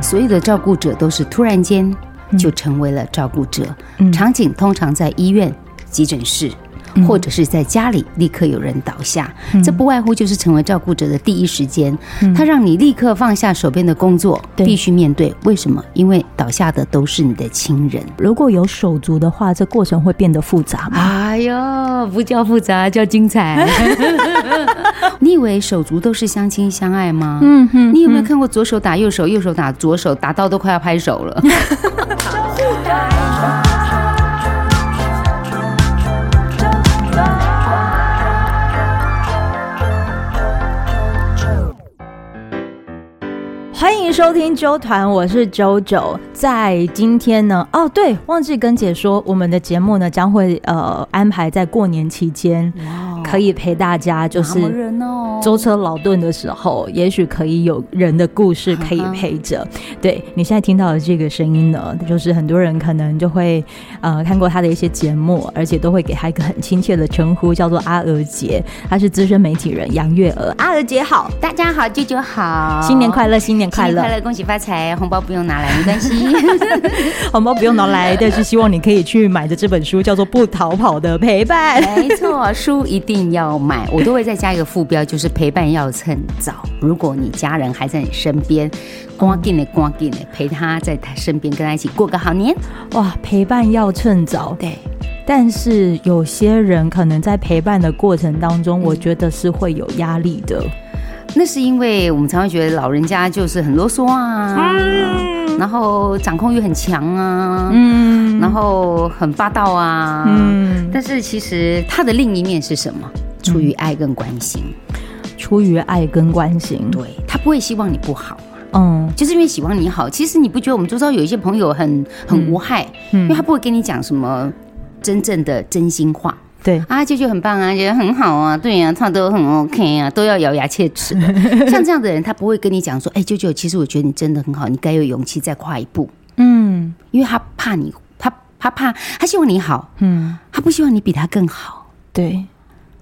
嗯，所有的照顾者都是突然间就成为了照顾者。嗯，场景通常在医院、急诊室。或者是在家里立刻有人倒下，嗯、这不外乎就是成为照顾者的第一时间。嗯、他让你立刻放下手边的工作，对必须面对。为什么？因为倒下的都是你的亲人。如果有手足的话，这过程会变得复杂吗？哎呦，不叫复杂，叫精彩。你以为手足都是相亲相爱吗？嗯哼。你有没有看过左手打右手，右手打左手，打到都快要拍手了？欢迎收听周团，我是周周。在今天呢，哦对，忘记跟姐说，我们的节目呢将会呃安排在过年期间，可以陪大家就是舟车劳顿的时候，也许可以有人的故事可以陪着。对，你现在听到的这个声音呢，就是很多人可能就会呃看过他的一些节目，而且都会给他一个很亲切的称呼，叫做阿娥姐。他是资深媒体人杨月娥，阿娥姐好，大家好，舅舅好，新年快乐，新年。快乐，快乐，恭喜发财！红包不用拿来，没关系。红包不用拿来，但是希望你可以去买的这本书叫做《不逃跑的陪伴》。没错，书一定要买。我都会再加一个副标，就是陪伴要趁早。如果你家人还在你身边，赶紧的，赶紧的，陪他在他身边，跟他一起过个好年。哇，陪伴要趁早。对，但是有些人可能在陪伴的过程当中，我觉得是会有压力的。那是因为我们常常觉得老人家就是很啰嗦啊，嗯、然后掌控欲很强啊，嗯，然后很霸道啊，嗯。但是其实他的另一面是什么？出于爱跟关心，出于爱跟关心，对，他不会希望你不好，嗯，就是因为希望你好。其实你不觉得我们周遭有一些朋友很很无害，嗯，因为他不会跟你讲什么真正的真心话。对啊，舅舅很棒啊，觉得很好啊，对呀、啊，他都很 OK 啊，都要咬牙切齿。像这样的人，他不会跟你讲说，哎，舅舅，其实我觉得你真的很好，你该有勇气再跨一步。嗯，因为他怕你，他他怕，他希望你好，嗯，他不希望你比他更好。对，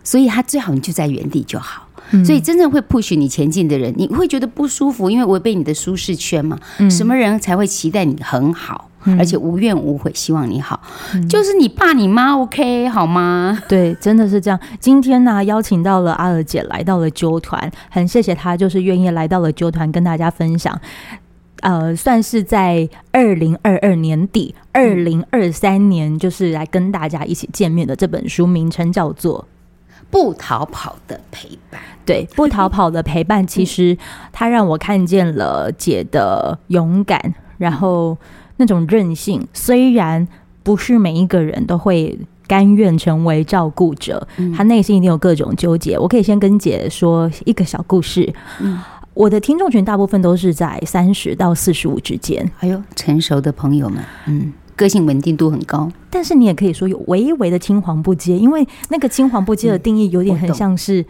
所以他最好你就在原地就好。所以真正会 push 你前进的人，你会觉得不舒服，因为违背你的舒适圈嘛。什么人才会期待你很好？而且无怨无悔，希望你好，嗯、就是你爸你妈，OK 好吗？对，真的是这样。今天呢、啊，邀请到了阿尔姐来到了啾团，很谢谢她，就是愿意来到了啾团跟大家分享。呃，算是在二零二二年底，二零二三年，就是来跟大家一起见面的这本书，名称叫做《不逃跑的陪伴》。对，《不逃跑的陪伴》，其实它让我看见了姐的勇敢，然后。那种韧性，虽然不是每一个人都会甘愿成为照顾者，嗯、他内心一定有各种纠结。我可以先跟姐说一个小故事。嗯、我的听众群大部分都是在三十到四十五之间，还有成熟的朋友们，嗯。个性稳定度很高，但是你也可以说有微微的青黄不接，因为那个青黄不接的定义有点很像是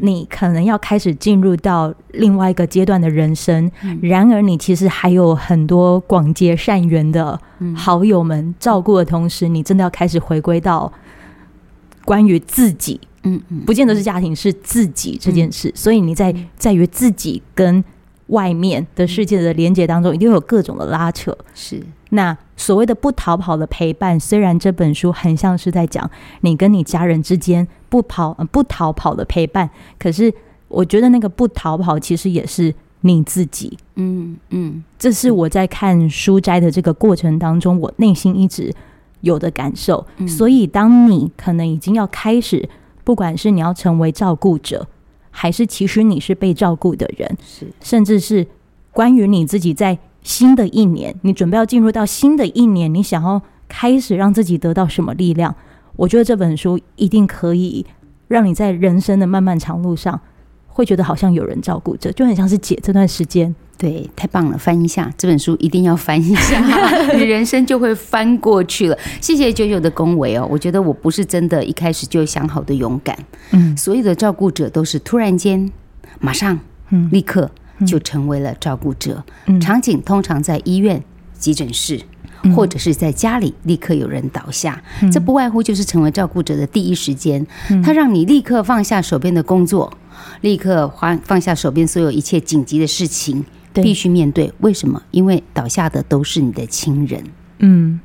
你可能要开始进入到另外一个阶段的人生，然而你其实还有很多广结善缘的好友们照顾的同时，你真的要开始回归到关于自己，嗯嗯，不见得是家庭，是自己这件事，所以你在在于自己跟外面的世界的连接当中，一定有各种的拉扯，是。那所谓的不逃跑的陪伴，虽然这本书很像是在讲你跟你家人之间不跑、不逃跑的陪伴，可是我觉得那个不逃跑其实也是你自己。嗯嗯，这是我在看书斋的这个过程当中，我内心一直有的感受。所以，当你可能已经要开始，不管是你要成为照顾者，还是其实你是被照顾的人，是甚至是关于你自己在。新的一年，你准备要进入到新的一年，你想要开始让自己得到什么力量？我觉得这本书一定可以让你在人生的漫漫长路上，会觉得好像有人照顾着，就很像是姐这段时间。对，太棒了！翻一下这本书，一定要翻一下，你 人生就会翻过去了。谢谢九九的恭维哦，我觉得我不是真的一开始就想好的勇敢。嗯，所有的照顾者都是突然间，马上，嗯，立刻。就成为了照顾者，嗯、场景通常在医院、急诊室，嗯、或者是在家里立刻有人倒下，嗯、这不外乎就是成为照顾者的第一时间。嗯、他让你立刻放下手边的工作，立刻放放下手边所有一切紧急的事情，必须面对。为什么？因为倒下的都是你的亲人。嗯。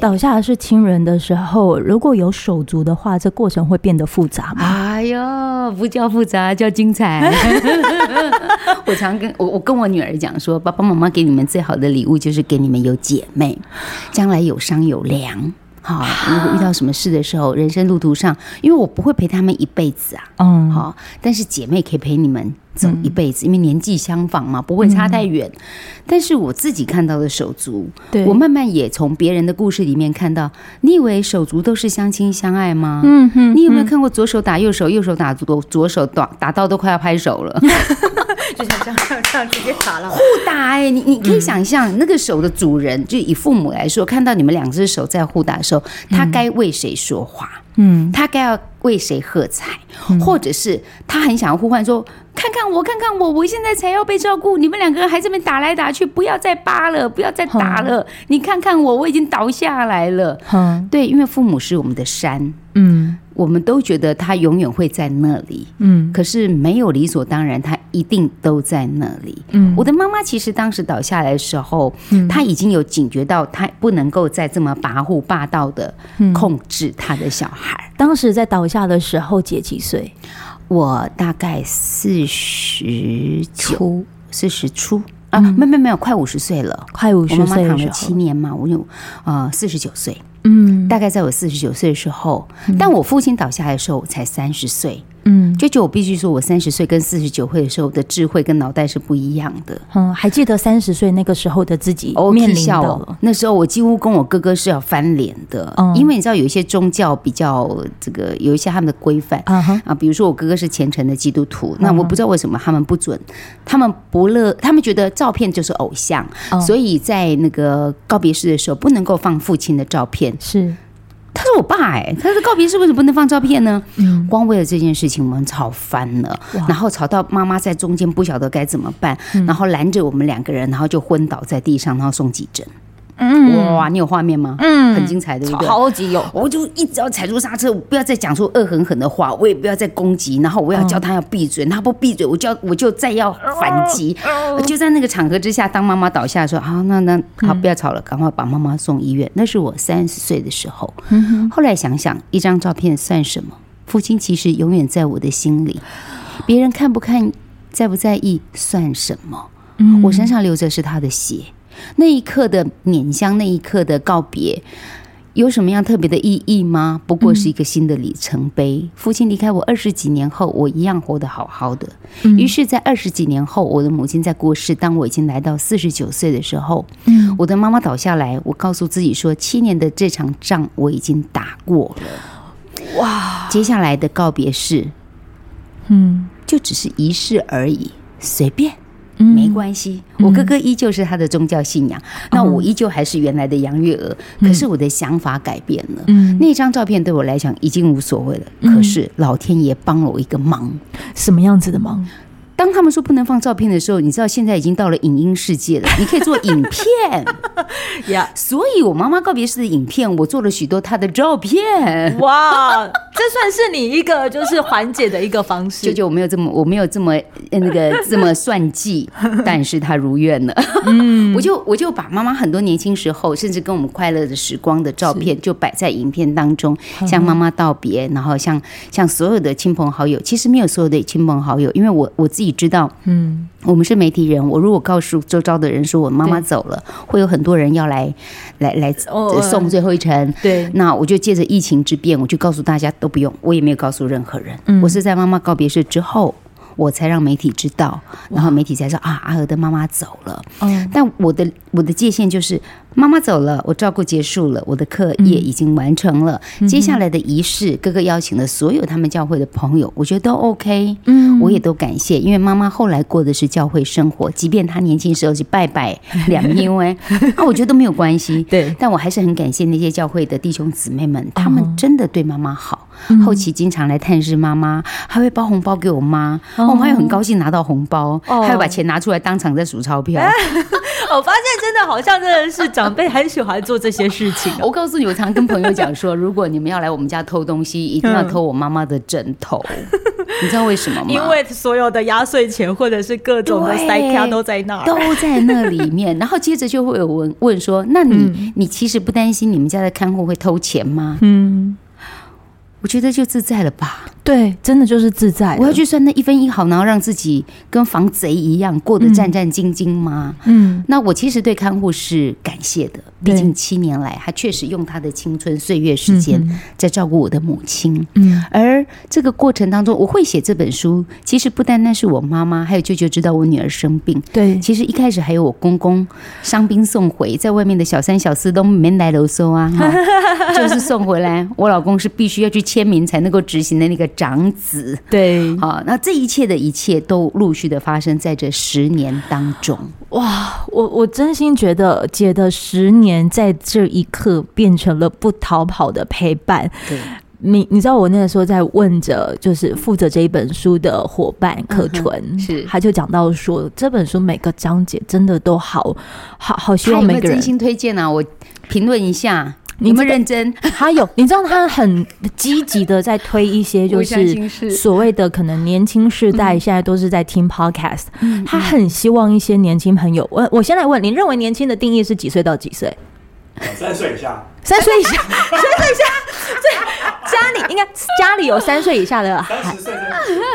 倒下的是亲人的时候，如果有手足的话，这过程会变得复杂吗？哎呦，不叫复杂，叫精彩。我常跟我我跟我女儿讲说，爸爸妈妈给你们最好的礼物就是给你们有姐妹，将来有商有量。好，如果遇到什么事的时候，人生路途上，因为我不会陪他们一辈子啊，嗯，好，但是姐妹可以陪你们走一辈子，因为年纪相仿嘛，不会差太远。但是我自己看到的手足，对，我慢慢也从别人的故事里面看到，你以为手足都是相亲相爱吗？嗯哼，你有没有看过左手打右手，右手打左左手，打打到都快要拍手了？就像这样这样这样直接打了，互打哎、欸！你你可以想象，那个手的主人，就以父母来说，看到你们两只手在互打的时候，他该为谁说话？嗯，他该要为谁喝彩？或者是他很想要呼唤说：“看看我，看看我，我现在才要被照顾，你们两个人还这么打来打去，不要再扒了，不要再打了。你看看我，我已经倒下来了。”对，因为父母是我们的山。嗯。我们都觉得他永远会在那里，嗯，可是没有理所当然，他一定都在那里。嗯，我的妈妈其实当时倒下来的时候，嗯，她已经有警觉到，她不能够再这么跋扈霸道的控制她的小孩。嗯，当时在倒下的时候，姐几岁？我大概四十出，四十出啊，没没没有，快五十岁了，快五十岁。我妈妈躺了七年嘛，我有呃，四十九岁。嗯，大概在我四十九岁的时候，但我父亲倒下来的时候，我才三十岁。嗯，舅舅，我必须说，我三十岁跟四十九岁的时候的智慧跟脑袋是不一样的。嗯，还记得三十岁那个时候的自己面临的、哦、那时候，我几乎跟我哥哥是要翻脸的。嗯，因为你知道，有一些宗教比较这个有一些他们的规范啊，比如说我哥哥是虔诚的基督徒，那我不知道为什么他们不准，他们不乐，他们觉得照片就是偶像，所以在那个告别式的时候不能够放父亲的照片。是。我爸哎、欸，他说告别式为什么不能放照片呢？嗯，光为了这件事情，我们吵翻了，然后吵到妈妈在中间不晓得该怎么办，然后拦着我们两个人，然后就昏倒在地上，然后送急诊。嗯，哇，你有画面吗？嗯，很精彩，对不对？超级有，我就一直要踩住刹车，我不要再讲出恶狠狠的话，我也不要再攻击，然后我要叫他要闭嘴，他不闭嘴，我就要我就再要反击。就在那个场合之下，当妈妈倒下的时候，好，那那好，不要吵了，赶快把妈妈送医院。那是我三十岁的时候。后来想想，一张照片算什么？父亲其实永远在我的心里，别人看不看，在不在意，算什么？我身上流着是他的血。那一刻的缅香，那一刻的告别，有什么样特别的意义吗？不过是一个新的里程碑。嗯、父亲离开我二十几年后，我一样活得好好的。嗯、于是，在二十几年后，我的母亲在过世。当我已经来到四十九岁的时候，嗯、我的妈妈倒下来，我告诉自己说：七年的这场仗我已经打过了。哇！接下来的告别式，嗯，就只是仪式而已，随便。没关系，我哥哥依旧是他的宗教信仰，嗯、那我依旧还是原来的杨月娥，嗯、可是我的想法改变了。嗯，那张照片对我来讲已经无所谓了。嗯、可是老天爷帮了我一个忙，什么样子的忙？当他们说不能放照片的时候，你知道现在已经到了影音世界了，你可以做影片呀。所以，我妈妈告别式的影片，我做了许多她的照片。哇，这算是你一个就是缓解的一个方式。舅舅，我没有这么，我没有这么那个这么算计，但是他如愿了。嗯，我就我就把妈妈很多年轻时候，甚至跟我们快乐的时光的照片，就摆在影片当中，向妈妈道别，然后向向所有的亲朋好友，其实没有所有的亲朋好友，因为我我自己。你知道，嗯，我们是媒体人。我如果告诉周遭的人说我妈妈走了，会有很多人要来来来送最后一程。对，那我就借着疫情之便，我就告诉大家都不用，我也没有告诉任何人。我是在妈妈告别式之后，我才让媒体知道，然后媒体才说啊，阿娥的妈妈走了。嗯但我的我的界限就是。妈妈走了，我照顾结束了，我的课业已经完成了。嗯、接下来的仪式，哥哥邀请了所有他们教会的朋友，我觉得都 OK。嗯，我也都感谢，因为妈妈后来过的是教会生活，即便她年轻时候是拜拜两 因为啊，我觉得都没有关系。对，但我还是很感谢那些教会的弟兄姊妹们，他们真的对妈妈好，嗯、后期经常来探视妈妈，还会包红包给我妈，哦、我妈又很高兴拿到红包，哦、还会把钱拿出来当场在数钞票。我发现真的好像真的是长辈很喜欢做这些事情。我告诉你，我常跟朋友讲说，如果你们要来我们家偷东西，一定要偷我妈妈的枕头。你知道为什么吗？因为所有的压岁钱或者是各种的塞卡都在那儿，都在那里面。然后接着就会有人问说：“那你、嗯、你其实不担心你们家的看护会偷钱吗？”嗯。我觉得就自在了吧，对，真的就是自在。我要去算那一分一毫，然后让自己跟防贼一样过得战战兢兢吗？嗯，那我其实对看护是感谢的，毕竟七年来他确实用他的青春岁月时间在照顾我的母亲。嗯，而这个过程当中，我会写这本书，其实不单单是我妈妈，还有舅舅知道我女儿生病。对，其实一开始还有我公公伤兵送回，在外面的小三小四都没来啰嗦啊，就是送回来，我老公是必须要去。签名才能够执行的那个长子，对，好，那这一切的一切都陆续的发生在这十年当中。哇，我我真心觉得姐的十年在这一刻变成了不逃跑的陪伴。对，你你知道我那个时候在问着，就是负责这一本书的伙伴可纯，嗯，是他就讲到说，这本书每个章节真的都好好好，希望每个人真心推荐啊，我评论一下。你们认真，他有，你知道他很积极的在推一些，就是。所谓的可能年轻世代现在都是在听 podcast，他很希望一些年轻朋友，我我先来问，你认为年轻的定义是几岁到几岁？三岁以下，三岁以下，三岁以下，对，家里应该家里有三岁以下的孩。子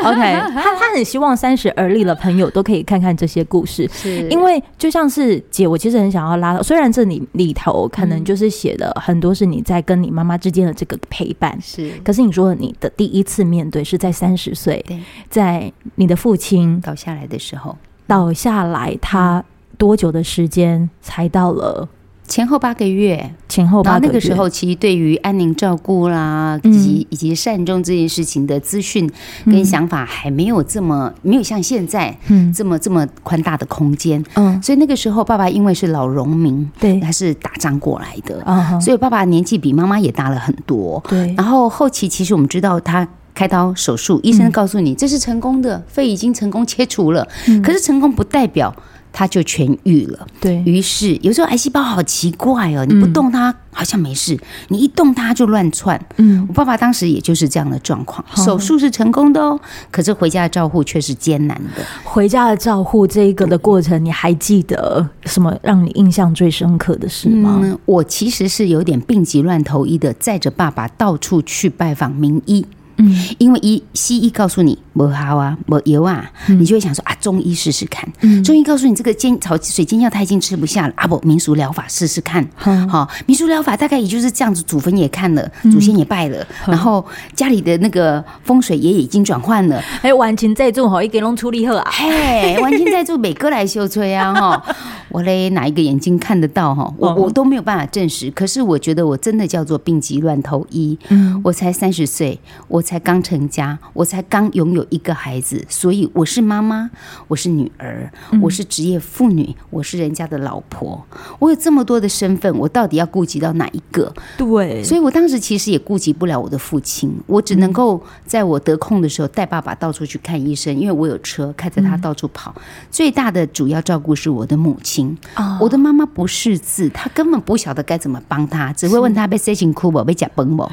，OK，他他很希望三十而立的朋友都可以看看这些故事，是。因为就像是姐，我其实很想要拉到，虽然这里里头可能就是写的很多是你在跟你妈妈之间的这个陪伴，是，可是你说你的第一次面对是在三十岁，在你的父亲倒下来的时候，倒下来，他多久的时间才到了？前后八个月，前后八个月，那个时候，其实对于安宁照顾啦，以及以及善终这件事情的资讯跟想法，还没有这么没有像现在这么这么宽大的空间。嗯，所以那个时候，爸爸因为是老农民，对，他是打仗过来的，所以爸爸年纪比妈妈也大了很多。对，然后后期其实我们知道他开刀手术，医生告诉你这是成功的，肺已经成功切除了，可是成功不代表。他就痊愈了，对，于是有时候癌细胞好奇怪哦，你不动它好像没事，你一动它就乱窜。嗯，我爸爸当时也就是这样的状况，手术是成功的哦，可是回家的照护却是艰难的。回家的照护这一个的过程，你还记得什么让你印象最深刻的事吗？嗯，我其实是有点病急乱投医的，载着爸爸到处去拜访名医。嗯，因为医西医告诉你不好啊，不油啊，你就会想说啊，中医试试看。嗯，中医告诉你这个煎炒水煎药他已经吃不下了啊，不民俗疗法试试看。好，民俗疗法大概也就是这样子，祖坟也看了，祖先也拜了，然后家里的那个风水也已经转换了。哎，完全在做好，一给弄处理好啊。嘿，完全在做，每个来修吹啊哈。我嘞哪一个眼睛看得到哈？我我都没有办法证实。可是我觉得我真的叫做病急乱投医。嗯，我才三十岁，我。才刚成家，我才刚拥有一个孩子，所以我是妈妈，我是女儿，我是职业妇女，我是人家的老婆，我有这么多的身份，我到底要顾及到哪一个？对，所以我当时其实也顾及不了我的父亲，我只能够在我得空的时候带爸爸到处去看医生，因为我有车，开着他到处跑。最大的主要照顾是我的母亲，我的妈妈不识字，她根本不晓得该怎么帮她，只会问她被塞进哭不被夹崩不，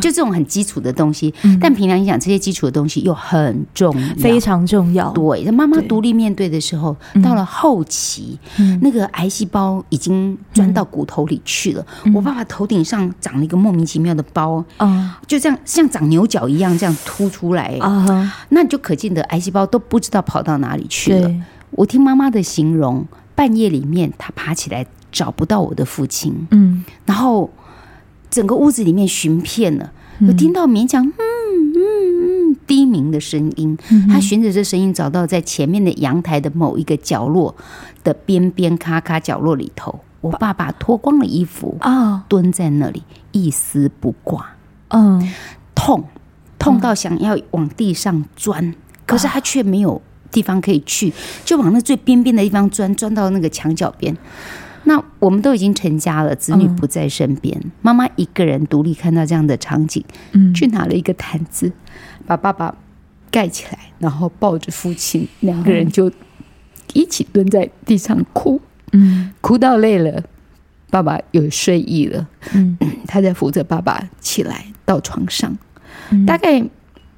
就这种很基础的东西。但平常你讲，这些基础的东西又很重要，非常重要。对，妈妈独立面对的时候，到了后期，嗯、那个癌细胞已经钻到骨头里去了。嗯、我爸爸头顶上长了一个莫名其妙的包，啊、就这样像长牛角一样这样凸出来。啊、那你就可见的癌细胞都不知道跑到哪里去了。我听妈妈的形容，半夜里面她爬起来找不到我的父亲，嗯，然后整个屋子里面寻遍了，有听到勉强嗯。低鸣的声音，他循着这声音找到在前面的阳台的某一个角落的边边咔咔角落里头，我爸爸脱光了衣服啊，蹲在那里一丝不挂，嗯，痛痛到想要往地上钻，可是他却没有地方可以去，就往那最边边的地方钻，钻到那个墙角边。那我们都已经成家了，子女不在身边，妈妈一个人独立看到这样的场景，去拿了一个毯子。把爸爸盖起来，然后抱着父亲，两个人就一起蹲在地上哭。嗯，哭到累了，爸爸有睡意了。嗯，他在扶着爸爸起来到床上。大概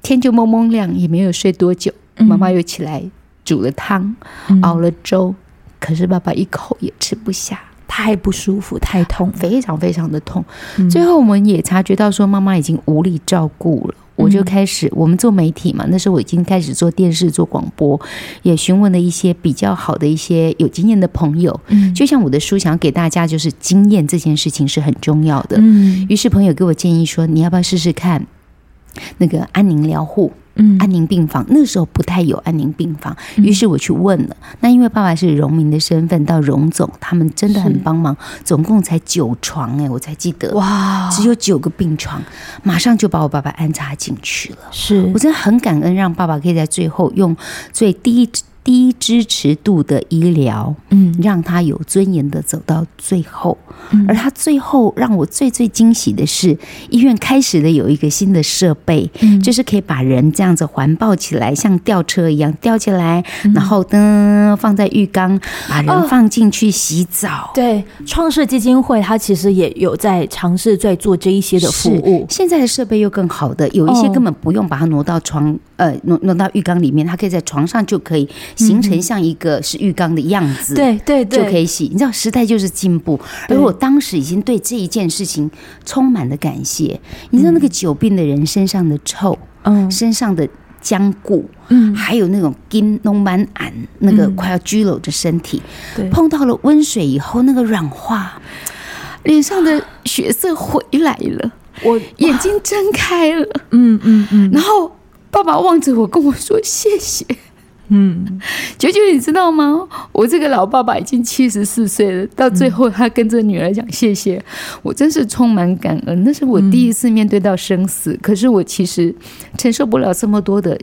天就蒙蒙亮，也没有睡多久，妈妈又起来煮了汤，嗯、熬了粥，可是爸爸一口也吃不下，太不舒服，太痛，非常非常的痛。嗯、最后我们也察觉到说，妈妈已经无力照顾了。我就开始，我们做媒体嘛，那时候我已经开始做电视、做广播，也询问了一些比较好的一些有经验的朋友。嗯，就像我的书，想要给大家就是经验这件事情是很重要的。嗯，于是朋友给我建议说，你要不要试试看那个安宁疗护？嗯，安宁病房那时候不太有安宁病房，于是我去问了。那因为爸爸是荣民的身份，到荣总他们真的很帮忙，总共才九床哎，我才记得哇，只有九个病床，马上就把我爸爸安插进去了。是我真的很感恩，让爸爸可以在最后用最低。低支持度的医疗，嗯，让他有尊严的走到最后。嗯，而他最后让我最最惊喜的是，医院开始了有一个新的设备，嗯，就是可以把人这样子环抱起来，像吊车一样吊起来，然后噔放在浴缸，把人放进去洗澡。对，创世基金会他其实也有在尝试在做这一些的服务。现在的设备又更好的，有一些根本不用把它挪到床，呃，挪挪到浴缸里面，它可以在床上就可以。形成像一个是浴缸的样子，对对对，就可以洗。你知道时代就是进步，而我当时已经对这一件事情充满了感谢。你知道那个久病的人身上的臭，嗯，身上的僵固，嗯，还有那种筋弄满俺那个快要佝僂的身体，碰到了温水以后那个软化，脸上的血色回来了，我眼睛睁开了，嗯嗯嗯，然后爸爸望着我跟我说谢谢。嗯，九九，你知道吗？我这个老爸爸已经七十四岁了，到最后他跟这女儿讲谢谢，我真是充满感恩。那是我第一次面对到生死，可是我其实承受不了这么多的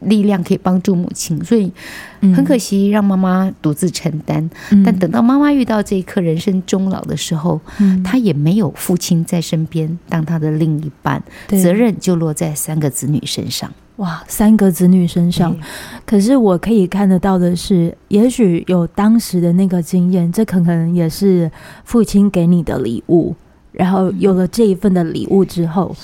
力量可以帮助母亲，所以很可惜让妈妈独自承担。但等到妈妈遇到这一刻人生终老的时候，她也没有父亲在身边当她的另一半，责任就落在三个子女身上。哇，三个子女身上，可是我可以看得到的是，也许有当时的那个经验，这可能也是父亲给你的礼物。然后有了这一份的礼物之后，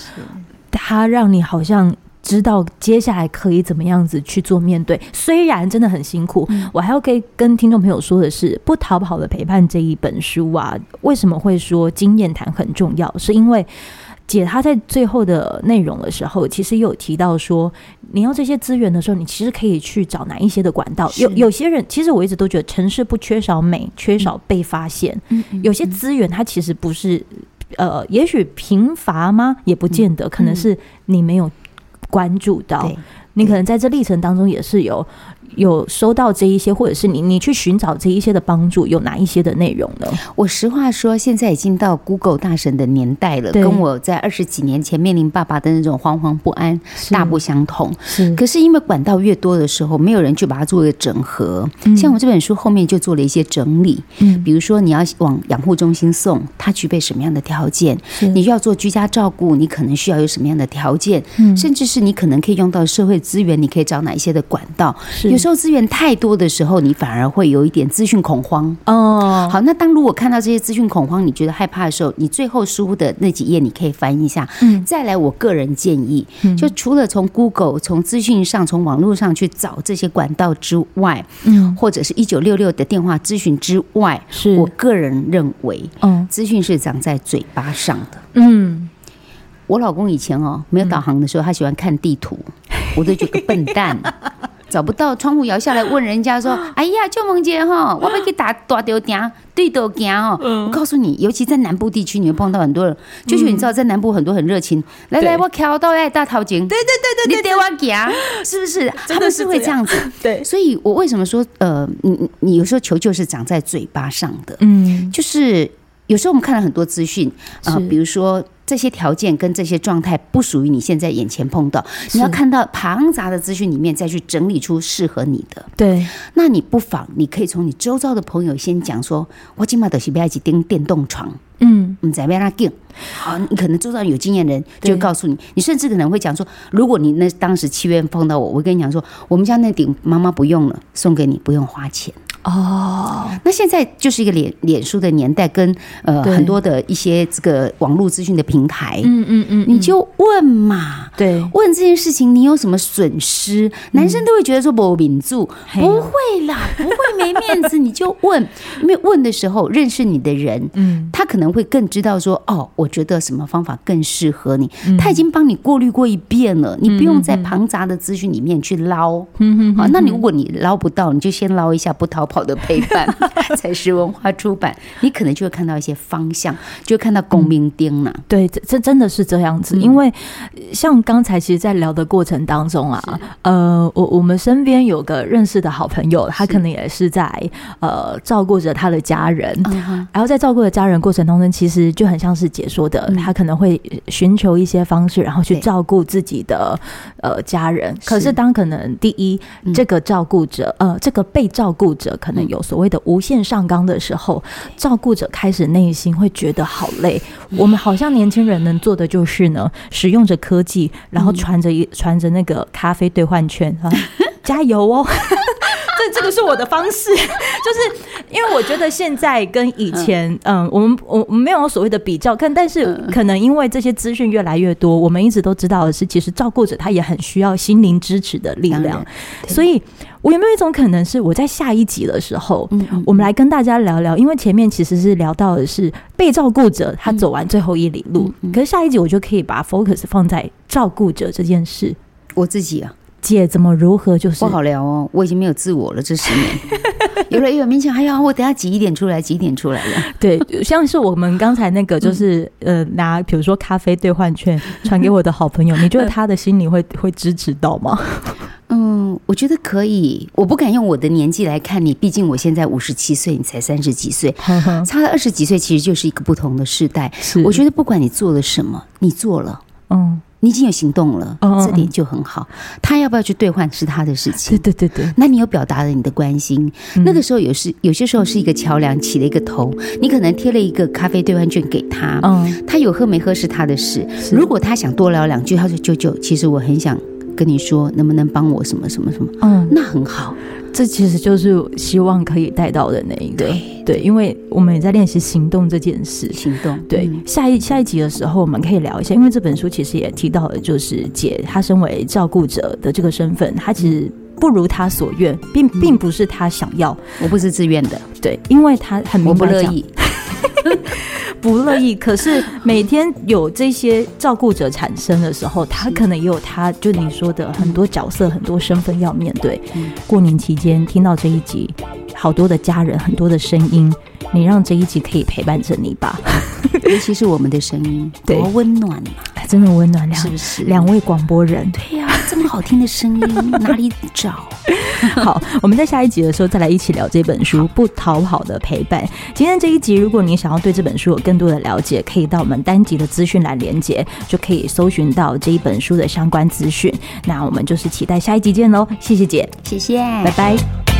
他让你好像知道接下来可以怎么样子去做面对。虽然真的很辛苦，我还要跟跟听众朋友说的是，《不逃跑的陪伴》这一本书啊，为什么会说经验谈很重要？是因为。姐，她在最后的内容的时候，其实有提到说，你要这些资源的时候，你其实可以去找哪一些的管道。有有些人，其实我一直都觉得，城市不缺少美，缺少被发现。有些资源它其实不是，呃，也许贫乏吗？也不见得，可能是你没有关注到，你可能在这历程当中也是有。有收到这一些，或者是你你去寻找这一些的帮助，有哪一些的内容呢？我实话说，现在已经到 Google 大神的年代了，跟我在二十几年前面临爸爸的那种惶惶不安大不相同。是，可是因为管道越多的时候，没有人去把它做一个整合。像我这本书后面就做了一些整理，嗯，比如说你要往养护中心送，它具备什么样的条件？你需要做居家照顾，你可能需要有什么样的条件？嗯，甚至是你可能可以用到社会资源，你可以找哪一些的管道？是。有时候资源太多的时候，你反而会有一点资讯恐慌哦。好，那当如果看到这些资讯恐慌，你觉得害怕的时候，你最后书的那几页你可以翻一下。嗯，再来，我个人建议，就除了从 Google、从资讯上、从网络上去找这些管道之外，嗯，或者是一九六六的电话咨询之外，是我个人认为，嗯，资讯是长在嘴巴上的。嗯，我老公以前哦没有导航的时候，他喜欢看地图，我都觉得笨蛋。找不到，窗户摇下来问人家说：“哎呀，就梦见哈，我被给打打掉点对头行哦。”我告诉你，尤其在南部地区，你会碰到很多人。就是你知道，在南部很多很热情，来来，我敲到哎大头井，对对对对，你带我行，是不是？他们是会这样子。对，所以我为什么说呃，你你有时候求救是长在嘴巴上的，嗯，就是有时候我们看了很多资讯啊，比如说。这些条件跟这些状态不属于你现在眼前碰到，你要看到庞杂的资讯里面再去整理出适合你的。对，那你不妨你可以从你周遭的朋友先讲说，我今晚都是不要去订电动床，嗯，你在边那订？好，你可能周遭有经验人就会告诉你，你甚至可能会讲说，如果你那当时七月份碰到我，我跟你讲说，我们家那顶妈妈不用了，送给你，不用花钱。哦，那现在就是一个脸脸书的年代，跟呃很多的一些这个网络资讯的平台，嗯嗯嗯，你就问嘛，对，问这件事情你有什么损失？男生都会觉得说不民住，不会啦，不会没面子，你就问，因为问的时候认识你的人，嗯，他可能会更知道说，哦，我觉得什么方法更适合你，他已经帮你过滤过一遍了，你不用在庞杂的资讯里面去捞，嗯嗯，好，那你如果你捞不到，你就先捞一下不逃跑的陪伴，才是文化出版，你可能就会看到一些方向，就会看到公明丁了。对，这这真的是这样子，因为像刚才其实，在聊的过程当中啊，呃，我我们身边有个认识的好朋友，他可能也是在呃照顾着他的家人，然后在照顾的家人过程当中，其实就很像是解说的，他可能会寻求一些方式，然后去照顾自己的呃家人。可是当可能第一，这个照顾者呃这个被照顾者可能有所谓的无限上纲的时候，照顾者开始内心会觉得好累。我们好像年轻人能做的就是呢，使用着科技，然后传着一传着那个咖啡兑换券啊，加油哦！这这个是我的方式，就是因为我觉得现在跟以前，嗯，我们我们没有所谓的比较，看，但是可能因为这些资讯越来越多，我们一直都知道的是，其实照顾者他也很需要心灵支持的力量，所以。我有没有一种可能是我在下一集的时候，我们来跟大家聊聊，因为前面其实是聊到的是被照顾者他走完最后一里路，可是下一集我就可以把 focus 放在照顾者这件事。我自己啊，姐怎么如何就是不好聊哦，我已经没有自我了这十年，有了有明显，还有我等下挤一点出来，挤一点出来了。对，像是我们刚才那个，就是呃拿比如说咖啡兑换券传给我的好朋友，你觉得他的心里会 会支持到吗？嗯，我觉得可以。我不敢用我的年纪来看你，毕竟我现在五十七岁，你才三十几岁，差了二十几岁，其实就是一个不同的世代。是，我觉得不管你做了什么，你做了，嗯，你已经有行动了，嗯，这点就很好。他要不要去兑换是他的事情。对对对对，那你有表达了你的关心，那个时候有时有些时候是一个桥梁起了一个头，你可能贴了一个咖啡兑换券给他，嗯，他有喝没喝是他的事。如果他想多聊两句，他说：“舅舅，其实我很想。”跟你说，能不能帮我什么什么什么？嗯，那很好，这其实就是希望可以带到的那一个。对对，因为我们也在练习行动这件事。行动。对，下一下一集的时候，我们可以聊一下，因为这本书其实也提到了，就是姐她身为照顾者的这个身份，她其实不如她所愿，并并不是她想要，我不是自愿的。对，因为她很明白我不乐意。不乐意，可是每天有这些照顾者产生的时候，他可能也有他，就你说的很多角色、很多身份要面对。过年期间听到这一集，好多的家人，很多的声音，你让这一集可以陪伴着你吧。尤其是我们的声音，多温暖嘛，真的温暖，两是不是？两位广播人，对呀、啊，这么好听的声音，哪里找？好，我们在下一集的时候再来一起聊这本书《不逃跑的陪伴》。今天这一集，如果你想要对这本书有更多的了解，可以到我们单集的资讯栏连接，就可以搜寻到这一本书的相关资讯。那我们就是期待下一集见喽！谢谢姐，谢谢，拜拜。